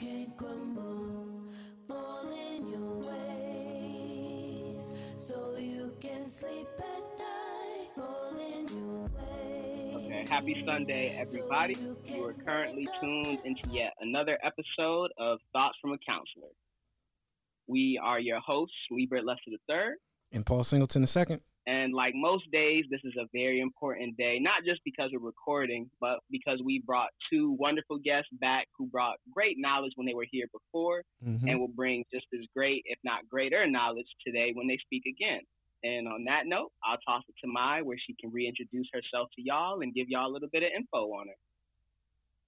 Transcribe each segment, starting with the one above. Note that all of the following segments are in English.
can crumble, fall in your ways, so you can sleep at night, fall in your ways. Okay, happy Sunday, everybody. You are currently tuned into yet another episode of Thoughts from a Counselor. We are your hosts, Liebert Lester III. And Paul Singleton II. And like most days, this is a very important day, not just because we're recording, but because we brought two wonderful guests back who brought great knowledge when they were here before Mhm. and will bring just as great, if not greater, knowledge today when they speak again. And on that note, I'll toss it to Mai where she can reintroduce herself to y'all and give y'all a little bit of info on her.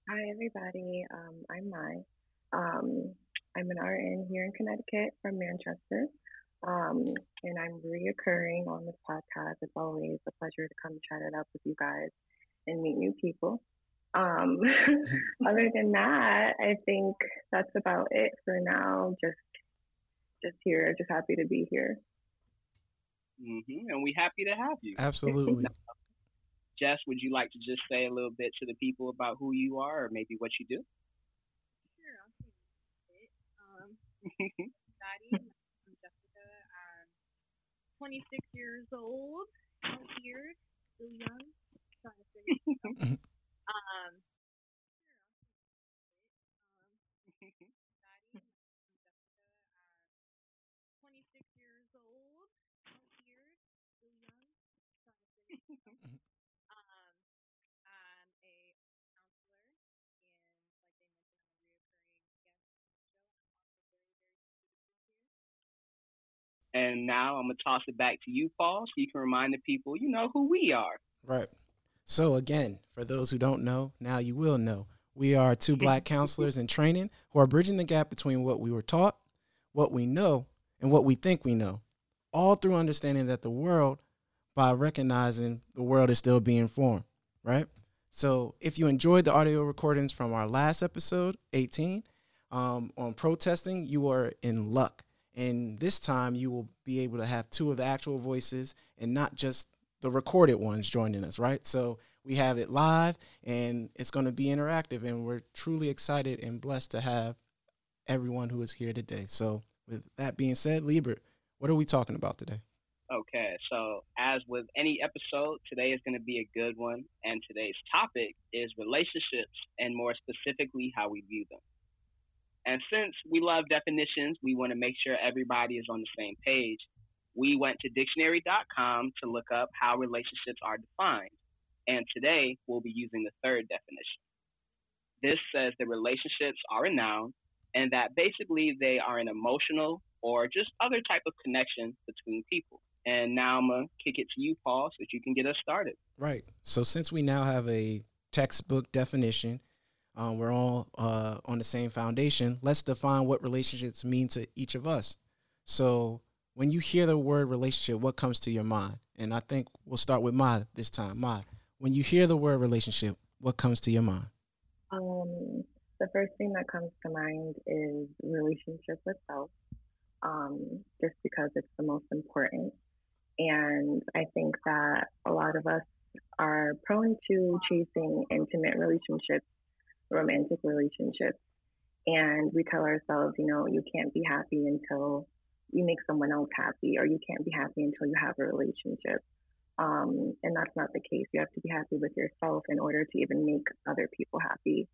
Hi, everybody. Um, I'm Mai. Um, I'm an RN here in Connecticut from Manchester, um, and I'm reoccurring on this podcast. It's always a pleasure to come chat it up with you guys and meet new people. Um, other than that, I think that's about it for now. Just, just here, just happy to be here. hmm And we happy to have you. Absolutely. Jess, would you like to just say a little bit to the people about who you are or maybe what you do? Sure, I'll take it. Um, Daddy, I'm Jessica. I'm 26 years old. Out here, still young. Trying to figure it out. um, sure, I'll take it. Um, Daddy, I'm Jessica. I'm 26 years old. Out here, still young. Trying to figure it out. Um, I'm a counselor, and like they mentioned, I'm a reoccurring guest on the show. I'm also very, very happy to be here. And now I'm going to toss it back to you, Paul, so you can remind the people, you know, who we are. Right. So, again, for those who don't know, now you will know. We are two black counselors in training who are bridging the gap between what we were taught, what we know, and what we think we know, all through understanding that the world, by recognizing the world is still being formed, right? So, if you enjoyed the audio recordings from our last episode, 18, um, on protesting, you are in luck. And this time, you will be able to have two of the actual voices and not just the recorded ones joining us, right? So we have it live and it's going to be interactive. And we're truly excited and blessed to have everyone who is here today. So, with that being said, Liebert, what are we talking about today? Okay, so as with any episode, today is going to be a good one. And today's topic is relationships and more specifically, how we view them. And since we love definitions, we want to make sure everybody is on the same page. We went to dictionary.com to look up how relationships are defined. And today we'll be using the third definition. This says that relationships are a noun and that basically they are an emotional or just other type of connection between people. And now I'm going to kick it to you, Paul, so that you can get us started. Right. So, since we now have a textbook definition, um, we're all uh, on the same foundation. Let's define what relationships mean to each of us. So, when you hear the word relationship, what comes to your mind? And I think we'll start with Ma this time. Ma, when you hear the word relationship, what comes to your mind? Um, the first thing that comes to mind is relationship with self, um, just because it's the most important. And I think that a lot of us are prone to chasing intimate relationships, romantic relationships. And we tell ourselves, you know, you can't be happy until you make someone else happy, or you can't be happy until you have a relationship. Um, and that's not the case. You have to be happy with yourself in order to even make other people happy.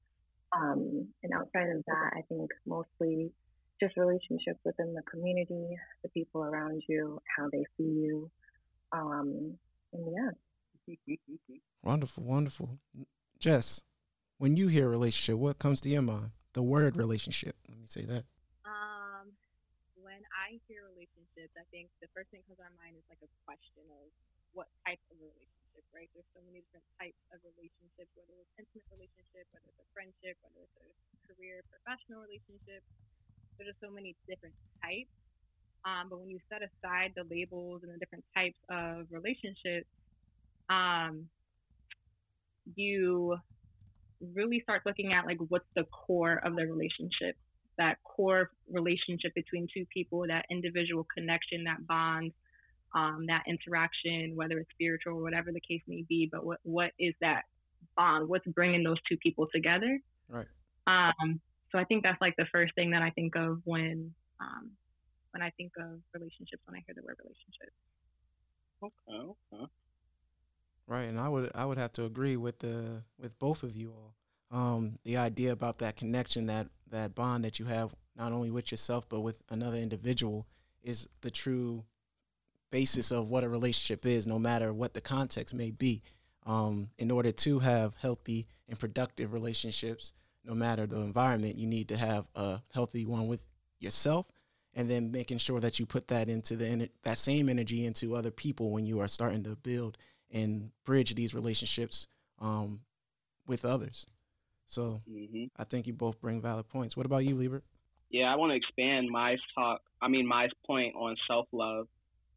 Um, and outside of that, I think mostly just relationships within the community, the people around you, how they see you. Um, and yeah. Wonderful, wonderful. Jess, when you hear relationship, what comes to your mind? The word relationship. Let me say that. Um, when I hear relationships, I think the first thing that comes to my mind is like a question of what type of relationship, right? There's so many different types of relationships, whether it's intimate relationship, whether it's a friendship, whether it's a career, professional relationship. There's just so many different types. Um, but when you set aside the labels and the different types of relationships, um, you really start looking at like what's the core of the relationship that core relationship between two people that individual connection that bond um, that interaction whether it's spiritual or whatever the case may be but what what is that bond what's bringing those two people together Right. um, so I think that's like the first thing that I think of when um, when I think of relationships when I hear the word relationship. Okay, okay. Right, and I would I would have to agree with the with both of you all. Um, the idea about that connection, that that bond that you have not only with yourself but with another individual, is the true basis of what a relationship is, no matter what the context may be. Um, in order to have healthy and productive relationships, no matter the environment, you need to have a healthy one with yourself, and then making sure that you put that into the that same energy into other people when you are starting to build and bridge these relationships um, with others. So hmm I think you both bring valid points. What about you, Lieber? Yeah, I want to expand my talk. I mean, my point on self love,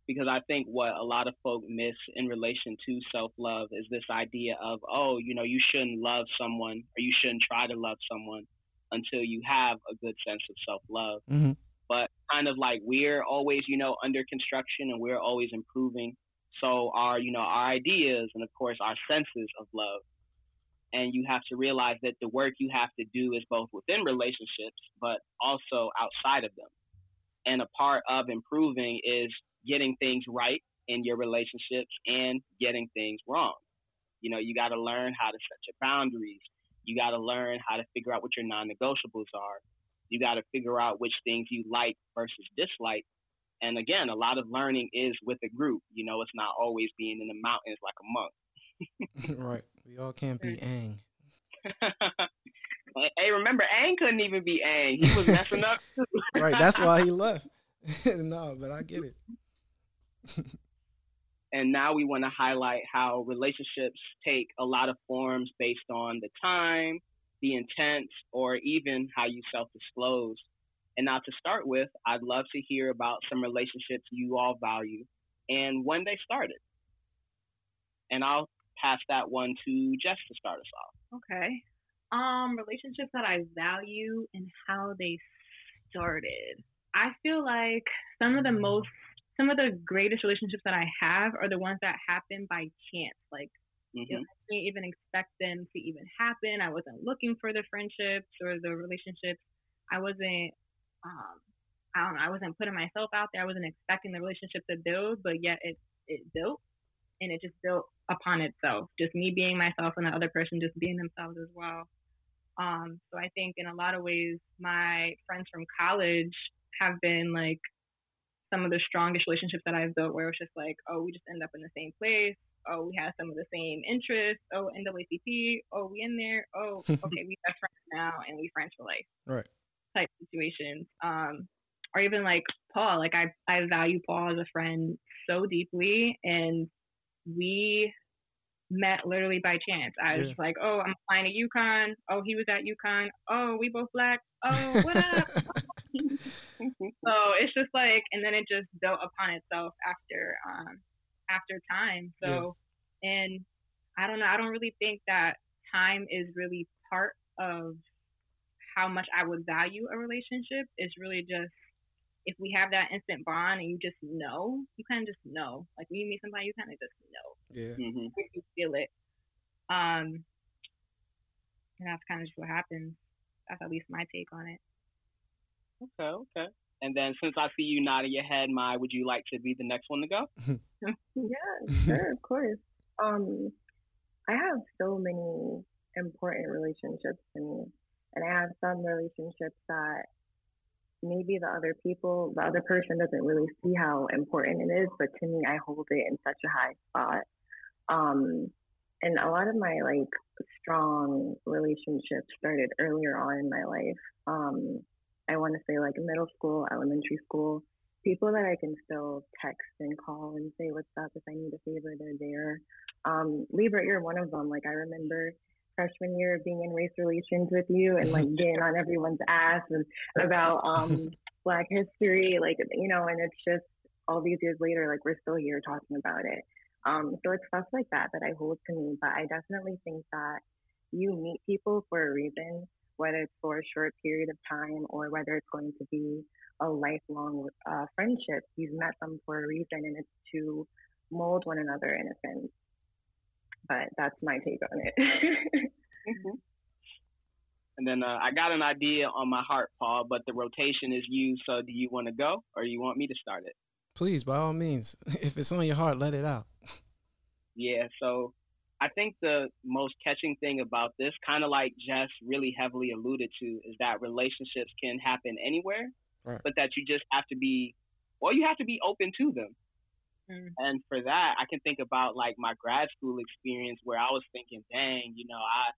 because I think what a lot of folk miss in relation to self love is this idea of, oh, you know, you shouldn't love someone or you shouldn't try to love someone until you have a good sense of self love. Mm-hmm. But kind of like we're always, you know, under construction and we're always improving. So our, you know, our ideas and of course our senses of love. And you have to realize that the work you have to do is both within relationships but also outside of them. And a part of improving is getting things right in your relationships and getting things wrong. You know you got to learn how to set your boundaries. You got to learn how to figure out what your non-negotiables are. You got to figure out which things you like versus dislike and again a lot of learning is with a group you know it's not always being in the mountains like a monk right. We all can't be Aang. hey, remember, Aang couldn't even be Aang. He was messing up. too. Right. That's why he left. no, but I get it. and now we want to highlight how relationships take a lot of forms based on the time, the intent, or even how you self disclose. And now, to start with, I'd love to hear about some relationships you all value and when they started. And I'll pass that one to Jess to start us off. Okay. Um, relationships that I value and how they started. I feel like some of the most, some of the greatest relationships that I have are the ones that happen by chance. Like, you know, hmm I didn't even expect them to even happen. I wasn't looking for the friendships or the relationships. I wasn't, um, I don't know, I wasn't putting myself out there. I wasn't expecting the relationship to build, but yet it, it built and it just built upon itself. Just me being myself and the other person just being themselves as well. Um, so I think in a lot of ways, my friends from college have been like some of the strongest relationships that I've built where it's just like, oh, we just end up in the same place. Oh, we have some of the same interests. Oh, NAACP. Oh, we in there. Oh, okay, we best friends now and we friends for life Right. Type situations. Um, or even like Paul, like I, I value Paul as a friend so deeply and we met literally by chance. I was Yeah. like, oh, I'm applying to UConn. Oh, he was at UConn. Oh, we both black. Oh, what up? so it's just like, and then it just built upon itself after, um, after time. So, and I don't know. I don't really think that time is really part of how much I would value a relationship. It's really just if we have that instant bond and you just know, you kind of just know. Like when you meet somebody, you kind of just know. Yeah. hmm you feel it. Um, and that's kind of just what happens. That's at least my take on it. Okay, okay. And then since I see you nodding your head, Mai, would you like to be the next one to go? Yeah, sure, of course. Um, I have so many important relationships to me, and I have some relationships that maybe the other people, the other person doesn't really see how important it is, but to me, I hold it in such a high spot. Um, and a lot of my like strong relationships started earlier on in my life. Um, I want to say like middle school, elementary school people that I can still text and call and say what's up if I need a favor, they're there. Um, Libra, you're one of them. Like I remember freshman year being in race relations with you and like getting on everyone's ass and about um black history, like you know, and it's just all these years later, like we're still here talking about it. Um, so it's stuff like that that I hold to me. But I definitely think that you meet people for a reason, whether it's for a short period of time or whether it's going to be a lifelong uh, friendship. You've met them for a reason, and it's to mold one another in a sense. But that's my take on it. Mm-hmm. And then uh, I got an idea on my heart, Paul, but the rotation is you. So do you want to go or you want me to start it? Please, by all means, if it's on your heart, let it out. Yeah. So I think the most catching thing about this, kind of like Jess really heavily alluded to, is that relationships can happen anywhere, Right. but that you just have to be, well, you have to be open to them. Mm. And for that, I can think about like my grad school experience where I was thinking, dang, you know, I,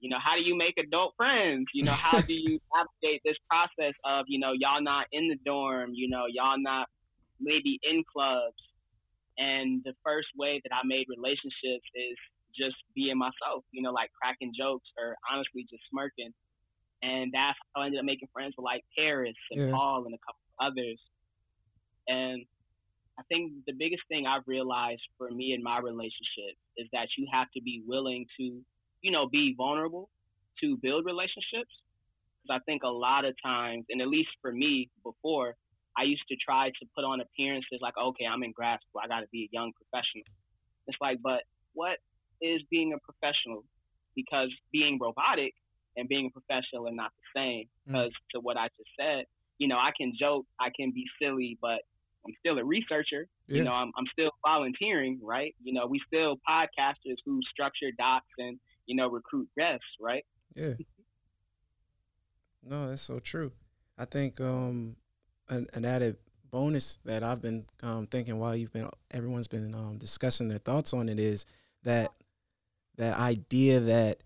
you know, how do you make adult friends? You know, how do you navigate this process of, you know, y'all not in the dorm, you know, y'all not maybe in clubs. And the first way that I made relationships is just being myself, you know, like cracking jokes or honestly just smirking. And that's how I ended up making friends with like Paris and Yeah. Paul and a couple others. And I think the biggest thing I've realized for me in my relationship is that you have to be willing to, you know, be vulnerable to build relationships. Because I think a lot of times, and at least for me before, I used to try to put on appearances like, okay, I'm in grad school, I got to be a young professional. It's like, but what is being a professional? Because being robotic and being a professional are not the same. Mm. Because to what I just said, you know, I can joke, I can be silly, but I'm still a researcher. Yeah. You know, I'm, I'm still volunteering, right? You know, we still podcasters who structure docs and, you know, recruit guests, right? Yeah. No, that's so true. I think um an, an added bonus that I've been um thinking while you've been everyone's been um discussing their thoughts on it is that that idea that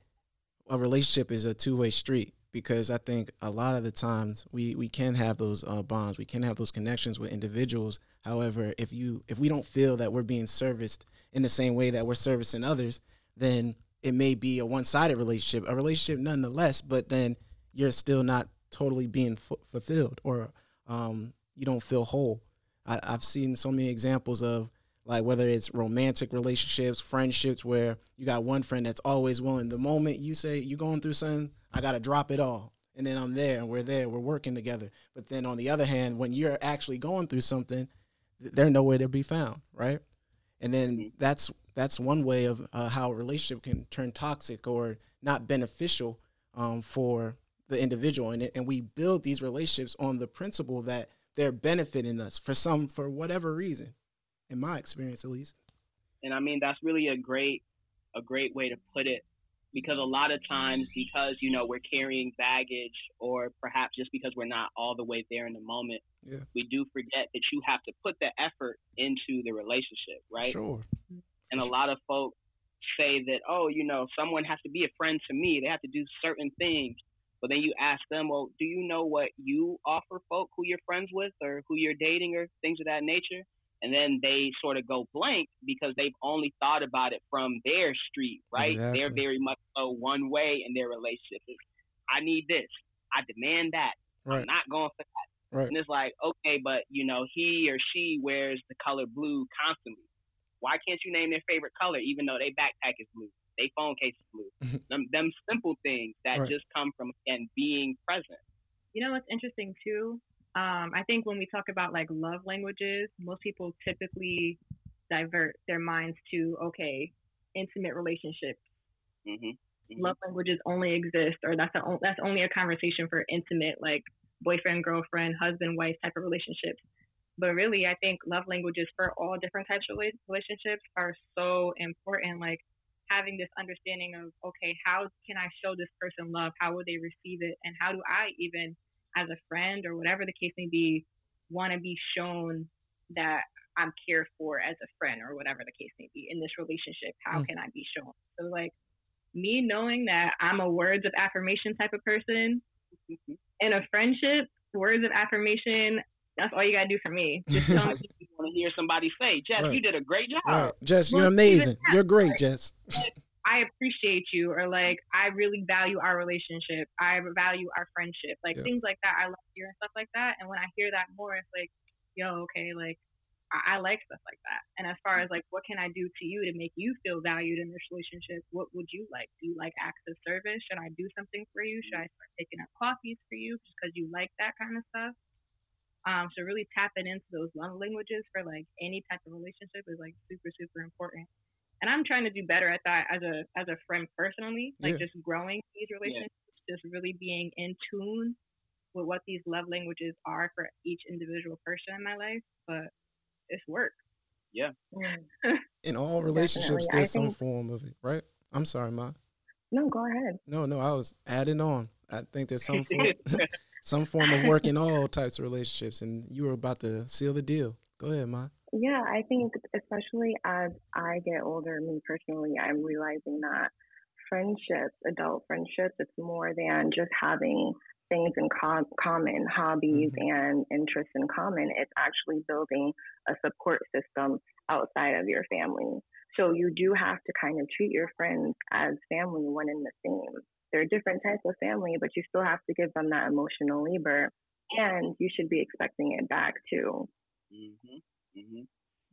a relationship is a two-way street because I think a lot of the times we we can have those uh, bonds, we can have those connections with individuals. However, if you if we don't feel that we're being serviced in the same way that we're servicing others, then it may be a one-sided relationship, a relationship nonetheless, but then you're still not totally being fu- fulfilled or um, you don't feel whole. I, I've seen so many examples of like whether it's romantic relationships, friendships, where you got one friend that's always willing. The moment you say you're going through something, I gotta drop it all, and then I'm there and we're there, we're working together. But then on the other hand, when you're actually going through something, they're nowhere to be found, right? And then that's that's one way of uh, how a relationship can turn toxic or not beneficial um, for the individual. And and we build these relationships on the principle that they're benefiting us for some for whatever reason, in my experience at least. and I mean that's really a great a great way to put it because a lot of times because you know we're carrying baggage or perhaps just because we're not all the way there in the moment Yeah. we do forget that you have to put the effort into the relationship right Sure. and a lot of folks say that oh you know someone has to be a friend to me they have to do certain things but then you ask them well do you know what you offer folk who you're friends with or who you're dating or things of that nature and then they sort of go blank because they've only thought about it from their street right? They're very much so one way in their relationship. It's, i need this. I demand that. Right. i'm not going for that. Right. and it's like okay but you know he or she wears the color blue constantly. Why can't you name their favorite color even though their backpack is blue they phone case is blue? Them, them simple things that Right. just come from and being present. You know what's interesting too? Um, I think when we talk about like love languages, most people typically divert their minds to okay, intimate relationships. hmm Mhm. Love languages only exist, or that's a, that's only a conversation for intimate, like boyfriend, girlfriend, husband, wife type of relationships. But really, I think love languages for all different types of relationships are so important. Like having this understanding of okay, how can I show this person love? How will they receive it? And how do I even as a friend or whatever the case may be, want to be shown that I'm cared for as a friend or whatever the case may be in this relationship. How Mm. can I be shown? So like me knowing that I'm a words of affirmation type of person in a friendship, words of affirmation, that's all you gotta do for me. Just tell me just want to hear somebody say, Jess, Right. you did a great job. Right. Jess, you're amazing. You're great, Jess. I appreciate you or like I really value our relationship. I value our friendship. Like Yeah. things like that I love you and stuff like that. And when I hear that more, it's like, yo, okay, like I, I like stuff like that. And as far as like what can I do to you to make you feel valued in this relationship, what would you like? Do you like acts of service? Should I do something for you? Should I start taking up coffees for you just because you like that kind of stuff? Um, so really tapping into those love languages for like any type of relationship is like super, super important and I'm trying to do better at that as a as a friend personally, like Yeah. just growing these relationships just really being in tune with what these love languages are for each individual person in my life. But it's work. Yeah. Mm. In all relationships, Definitely. I there's some think- form of it, right? I'm sorry, Ma. No, go ahead. No, no, I was adding on. I think there's some form, some form of work in all types of relationships, and you were about to seal the deal. Go ahead, Ma. Yeah, I think especially as I get older, me personally, I'm realizing that friendships, adult friendships, it's more than just having things in com- common, hobbies mm-hmm. and interests in common. It's actually building a support system outside of your family. So you do have to kind of treat your friends as family one and the same. They're different types of family, but you still have to give them that emotional labor, and you should be expecting it back too. Mm-hmm. Hmm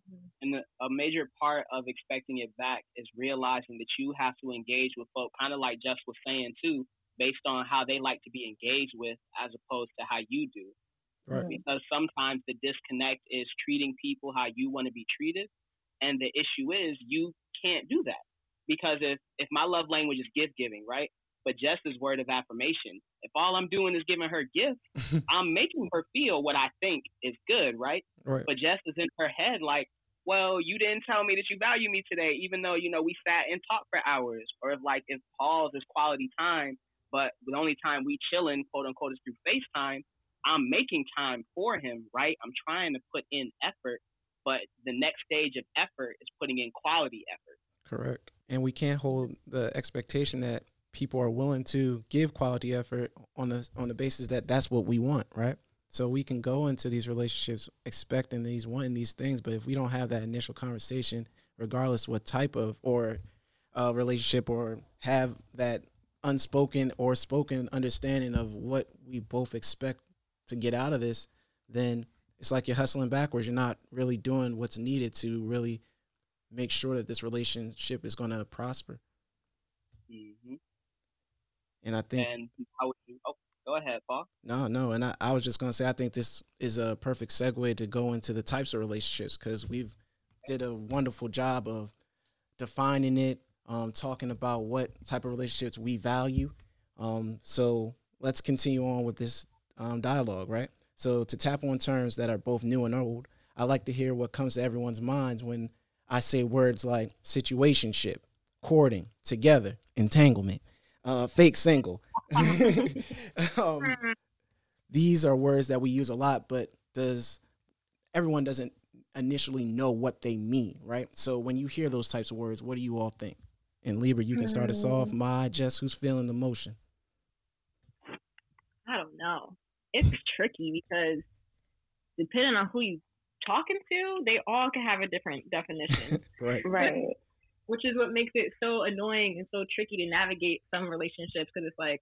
hmm And the, a major part of expecting it back is realizing that you have to engage with folk, kind of like Jess was saying too, based on how they like to be engaged with, as opposed to how you do. Right. Because sometimes the disconnect is treating people how you want to be treated, and the issue is you can't do that because if if my love language is gift giving, right? But Jess is word of affirmation. If all I'm doing is giving her gifts, I'm making her feel what I think is good, right? Right. But Jess is in her head like, well, you didn't tell me that you value me today, even though, you know, we sat and talked for hours. Or if like if Paul's is quality time, but the only time we chilling, quote unquote, is through FaceTime, I'm making time for him, right? I'm trying to put in effort, but the next stage of effort is putting in quality effort. Correct. And we can't hold the expectation that people are willing to give quality effort on the on the basis that that's what we want, right? So we can go into these relationships expecting these wanting these things, but if we don't have that initial conversation, regardless what type of or uh, relationship or have that unspoken or spoken understanding of what we both expect to get out of this, then it's like you're hustling backwards. You're not really doing what's needed to really make sure that this relationship is going to prosper. hmm And I think And how would you? Oh, go ahead, Paul. no, no, and I, I was just going to say I think this is a perfect segue to go into the types of relationships because we've did a wonderful job of defining it, um, talking about what type of relationships we value. Um, so let's continue on with this um, dialogue, right? So to tap on terms that are both new and old, I like to hear what comes to everyone's minds when I say words like situationship, courting, together, entanglement, uh, fake single. um, these are words that we use a lot, but does everyone doesn't initially know what they mean, right? So when you hear those types of words, what do you all think? And Libra, you can start us off. My Jess, who's feeling the motion? I don't know. It's tricky because depending on who you talking to, they all can have a different definition, Right. Right. Which is what makes it so annoying and so tricky to navigate some relationships because it's like,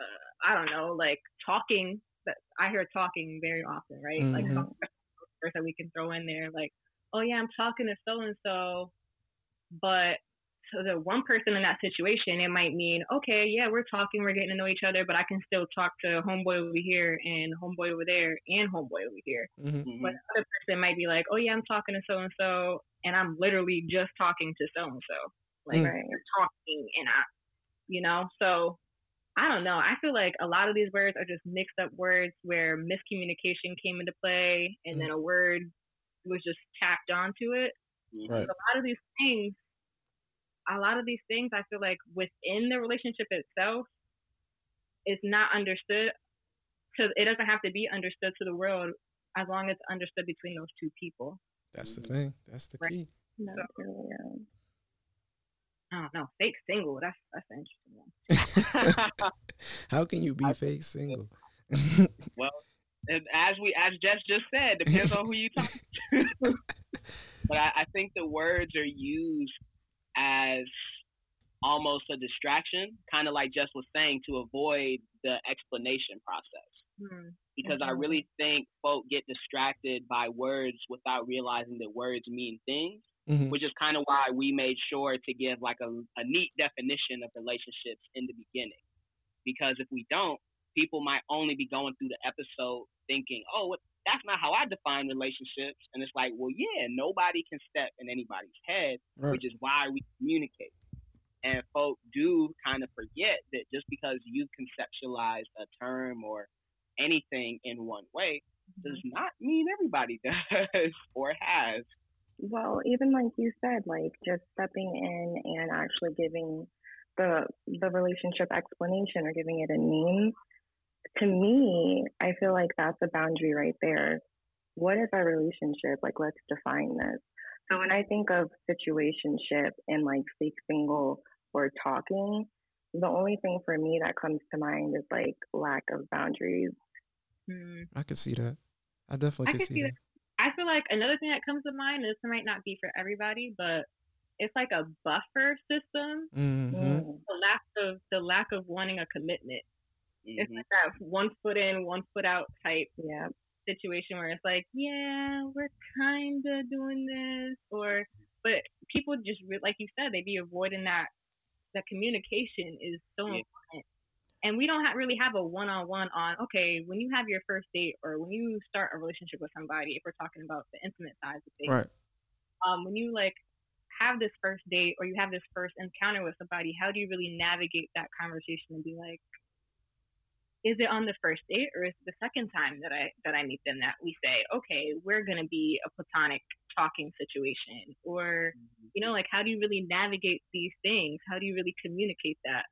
uh, I don't know, like talking. That I hear talking very often, right? Like Mhm. talking words that we can throw in there, like, oh yeah, I'm talking to so and so, but so the one person in that situation, it might mean, okay, yeah, we're talking, we're getting to know each other, but I can still talk to homeboy over here and homeboy over there and homeboy over here. hmm Mhm. But the other person might be like, oh yeah, I'm talking to so and so, and I'm literally just talking to so and so. Like Mm. Right. you're talking, and I, you know, so. I don't know. I feel like a lot of these words are just mixed up words where miscommunication came into play and then a word was just tacked onto it. Right. a lot of these things, a lot of these things, I feel like within the relationship itself, is not understood. Because it doesn't have to be understood to the world as long as it's understood between those two people. That's the thing. That's the Right. key. That's really, um, I don't know. Fake single. That's that's an interesting one. How can you be fake single? Well, and as we as Jess just said, depends on who you talk to. but I, I think the words are used as almost a distraction, kind of like Jess was saying, to avoid the explanation process. Hmm. Because I Mhm. really think folk get distracted by words without realizing that words mean things, Mhm. which is kind of why we made sure to give like a, a neat definition of relationships in the beginning. Because if we don't, people might only be going through the episode thinking, oh, what, that's not how I define relationships. And it's like, well, yeah, nobody can step in anybody's head, Right. which is why we communicate. And folk do kind of forget that just because you conceptualize a term or anything in one way does Mm-hmm. not mean everybody does or has. Well, even like you said, like just stepping in and actually giving the the relationship explanation or giving it a name, to me, I feel like that's a boundary right there. What is our relationship? Like, let's define this. So when I think of situationship and like fake single or talking, the only thing for me that comes to mind is like lack of boundaries. Hmm. I could see that. I definitely I could could see see that. I feel like another thing that comes to mind, this might not be for everybody, but it's like a buffer system. Mm-hmm. Mm. The lack of the lack of wanting a commitment. It's Mhm. like that one foot in, one foot out type Yeah. situation where it's like, yeah, we're kind of doing this, or but people just like you said, they be avoiding that. That communication is so Yeah. important, and we don't ha- really have a one-on-one on. Okay, when you have your first date, or when you start a relationship with somebody, if we're talking about the intimate side of things, Right. um, when you like have this first date or you have this first encounter with somebody, how do you really navigate that conversation and be like, is it on the first date or is it the second time that I that I meet them that we say, okay, we're gonna be a platonic talking situation, or you know, like how do you really navigate these things? How do you really communicate that?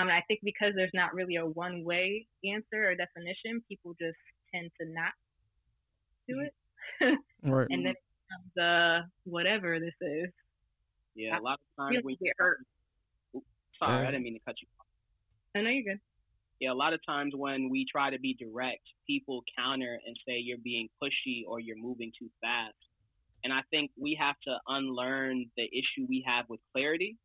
Um, I think because there's not really a one way answer or definition, people just tend to not do it, Right. and then uh whatever this is. Yeah, a lot of times when get hurt. sorry. I didn't mean to cut you off. I know you're good. Yeah, a lot of times when we try to be direct, people counter and say you're being pushy or you're moving too fast. And I think we have to unlearn the issue we have with clarity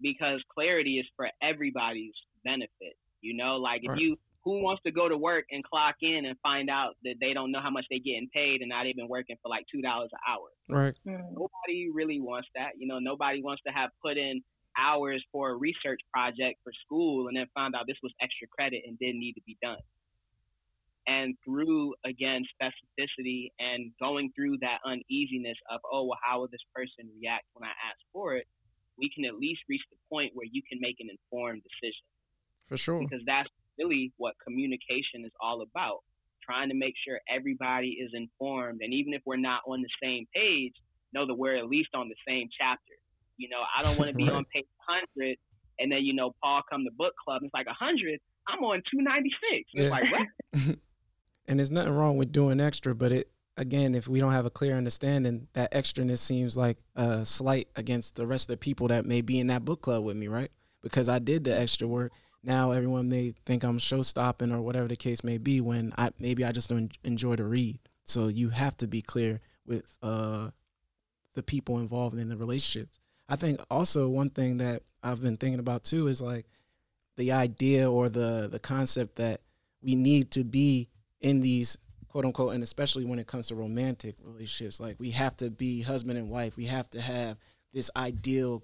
because clarity is for everybody's benefit. You know, like if you who wants to go to work and clock in and find out that they don't know how much they're getting paid and now they've been working for like two dollars an hour. Right. Mm. Nobody really wants that. You know, nobody wants to have put in hours for a research project for school and then found out this was extra credit and didn't need to be done. And through again specificity and going through that uneasiness of oh well how will this person react when I ask for it, we can at least reach the point where you can make an informed decision For sure. because that's really what communication is all about. Trying to make sure everybody is informed, and even if we're not on the same page, know that we're at least on the same chapter. You know, I don't want to be Right. on page 100, and then you know Paul come to book club, and it's like 100. I'm on 296. Yeah. It's like what? and there's nothing wrong with doing extra, but it again, if we don't have a clear understanding, that extraness seems like a slight against the rest of the people that may be in that book club with me, right? Because I did the extra work. Now everyone may think I'm show stopping or whatever the case may be when I maybe I just don't enjoy to read. So you have to be clear with uh the people involved in the relationships. I think also one thing that I've been thinking about too is like the idea or the the concept that we need to be in these quote unquote and especially when it comes to romantic relationships like we have to be husband and wife. We have to have this ideal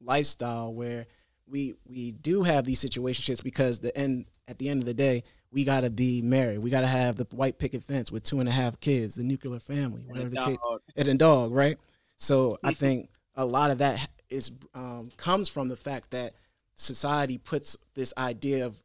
lifestyle where we we do have these situationships because the end at the end of the day we got to be married. We got to have the white picket fence with two and a half kids the nuclear family whatever the case Dog, and a dog, right? So I think a lot of that is um, comes from the fact that society puts this idea of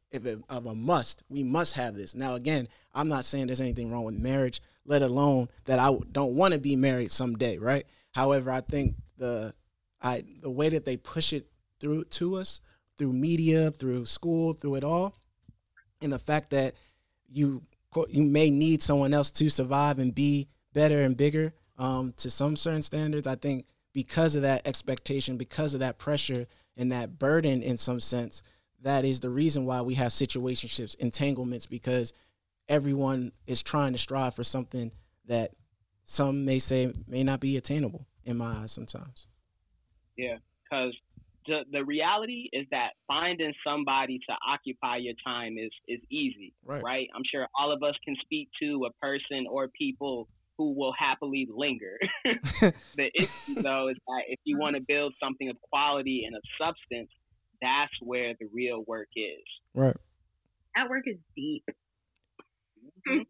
of a, must. We must have this. Now, again, I'm not saying there's anything wrong with marriage, let alone that I don't want to be married someday, right? However, I think the I the way that they push it through to us through media, through school, through it all, and the fact that you you may need someone else to survive and be better and bigger um, to some certain standards. I think because of that expectation, because of that pressure and that burden, in some sense, that is the reason why we have situationships, entanglements, because everyone is trying to strive for something that some may say may not be attainable in my eyes sometimes. Yeah, because the the reality is that finding somebody to occupy your time is is easy, Right. right? I'm sure all of us can speak to a person or people who will happily linger. the issue though is that if you want to build something of quality and of substance, that's where the real work is. Right. That work is deep.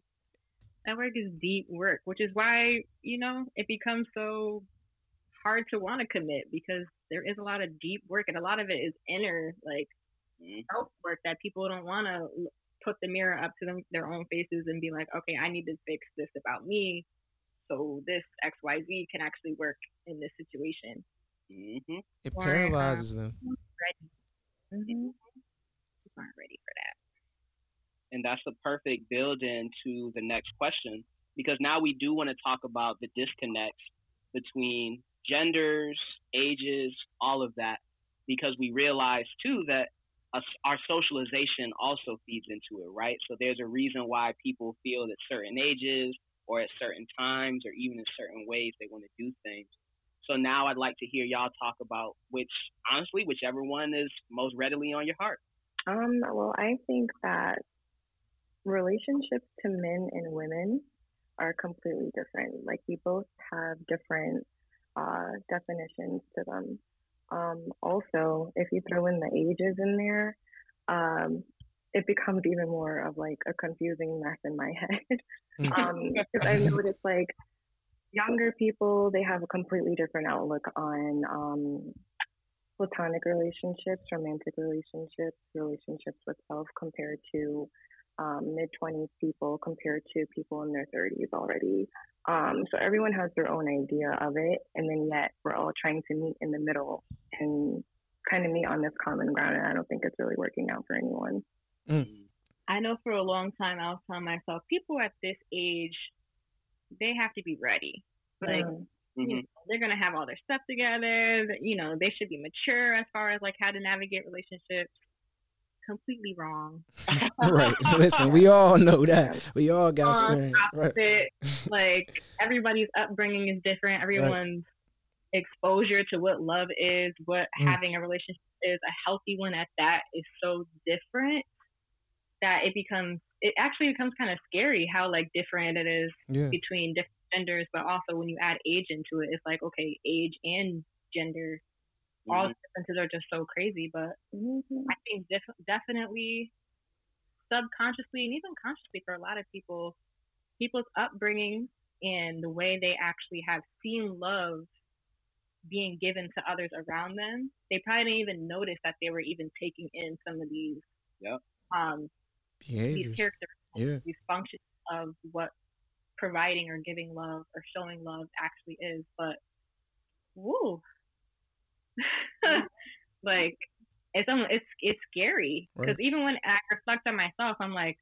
that work is deep work, which is why, you know, it becomes so hard to want to commit because there is a lot of deep work, and a lot of it is inner, like Mhm. self work that people don't want to put the mirror up to them their own faces and be like, okay, I need to fix this about me, so this X Y Z can actually work in this situation. hmm It Or, uh, paralyzes them. Ready. Mhm. Aren't ready for that. and that's the perfect build into the next question because now we do want to talk about the disconnects between genders, ages, all of that, because we realize too that our socialization also feeds into it, right? So there's a reason why people feel at certain ages or at certain times or even in certain ways they want to do things. So now I'd like to hear y'all talk about which, honestly, whichever one is most readily on your heart. Um, well, I think that relationships to men and women are completely different. Like we both have different uh, definitions to them. Um, also, if you throw in the ages in there, um, it becomes even more of like a confusing mess in my head. um, because I noticed like younger people, they have a completely different outlook on um, platonic relationships, romantic relationships, relationships with self compared to um, mid 20s people compared to people in their 30s already. Um, so everyone has their own idea of it, and then yet we're all trying to meet in the middle and kind of meet on this common ground. And I don't think it's really working out for anyone. I know for a long time I was telling myself, people at this age, they have to be ready. Like Mm. you know, they're gonna have all their stuff together. You know, they should be mature as far as like how to navigate relationships. Completely wrong. right. Listen, we all know that. We all got On experience. Right. Like everybody's upbringing is different. Everyone's exposure to what love is, what Mm. having a relationship is, a healthy one at that, is so different that it becomes. It actually becomes kind of scary how like different it is Yeah. between different genders, but also when you add age into it, it's like okay, age and gender, all the differences are just so crazy. But Mhm. I think def- definitely subconsciously and even consciously for a lot of people, people's upbringing and the way they actually have seen love being given to others around them, they probably didn't even notice that they were even taking in some of these Yep. um these characters, Yeah. these functions of what providing or giving love or showing love actually is. But woo, like it's it's it's scary because Right. even when I reflect on myself, I'm like,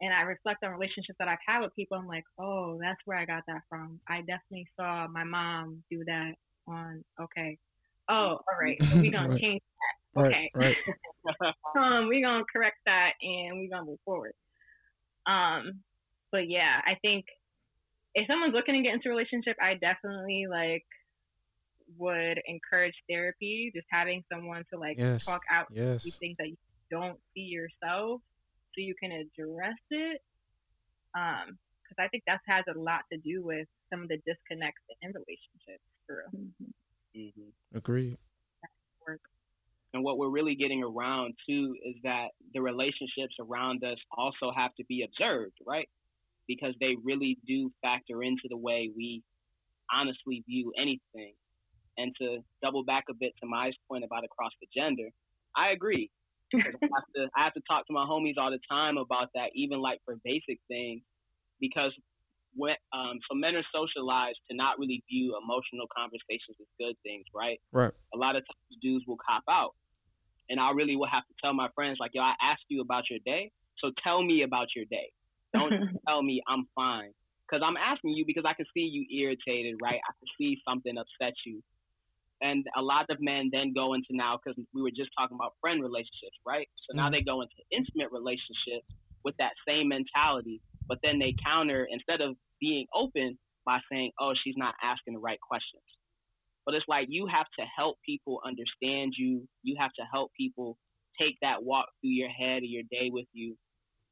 and I reflect on relationships that I've had with people, I'm like, oh, that's where I got that from. I definitely saw my mom do that on. Okay. Oh, all right. So we gonna Right. change that. okay. Right. um, we're gonna correct that and we're gonna move forward. Um, but yeah, I think if someone's looking to get into a relationship, I definitely like would encourage therapy, just having someone to like Yes. talk out these things that you don't see yourself, so you can address it. Um, because I think that has a lot to do with some of the disconnects in relationships. For real. Mhm. hmm Agreed. And what we're really getting around too is that the relationships around us also have to be observed, right? Because they really do factor into the way we honestly view anything. And to double back a bit to my point about across the gender, I agree. I have to I have to talk to my homies all the time about that, even like for basic things, because when um, so men are socialized to not really view emotional conversations as good things, right? Right. a lot of times dudes will cop out. And I really will have to tell my friends, like, yo, I asked you about your day, so tell me about your day. Don't tell me I'm fine. Because I'm asking you because I can see you irritated, right? I can see something upset you. And a lot of men then go into now, because we were just talking about friend relationships, right? So now Mhm. they go into intimate relationships with that same mentality, but then they counter instead of being open by saying, oh, she's not asking the right questions. But it's like you have to help people understand you. You have to help people take that walk through your head or your day with you.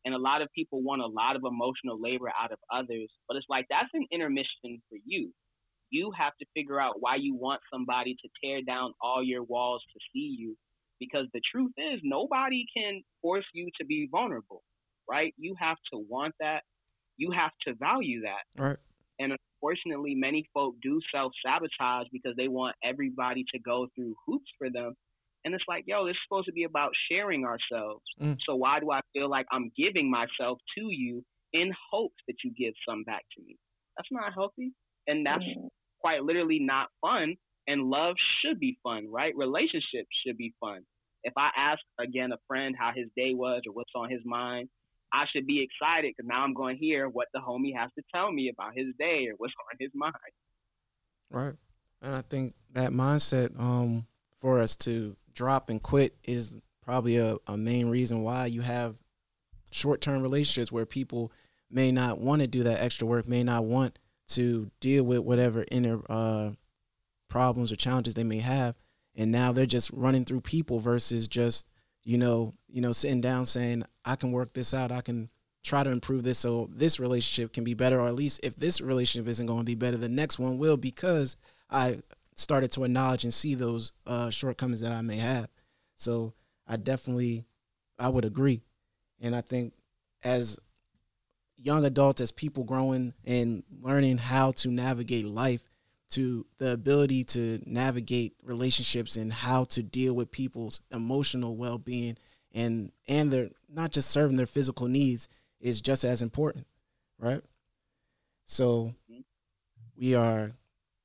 And a lot of people want a lot of emotional labor out of others, but it's like that's an intermission for you. You have to figure out why you want somebody to tear down all your walls to see you. Because the truth is, nobody can force you to be vulnerable, right? You have to want that. You have to value that. Right. And unfortunately, many folk do self sabotage because they want everybody to go through hoops for them. And it's like, yo, this is supposed to be about sharing ourselves. Mm. So why do I feel like I'm giving myself to you in hopes that you give some back to me? That's not healthy. And that's Mhm. quite literally not fun. And love should be fun, right? Relationships should be fun. If I ask again a friend how his day was or what's on his mind, I should be excited because now I'm going to hear what the homie has to tell me about his day or what's on his mind. Right. And I think that mindset um, for us to drop and quit is probably a, a main reason why you have short term relationships where people may not want to do that extra work, may not want to deal with whatever inner uh, problems or challenges they may have. And now they're just running through people versus just, you know, you know, sitting down saying, I can work this out. I can try to improve this so this relationship can be better, or at least if this relationship isn't going to be better, the next one will because I started to acknowledge and see those uh, shortcomings that I may have. So I definitely, I would agree, and I think as young adults, as people growing and learning how to navigate life, to the ability to navigate relationships and how to deal with people's emotional well-being and and their not just serving their physical needs is just as important, right? So we are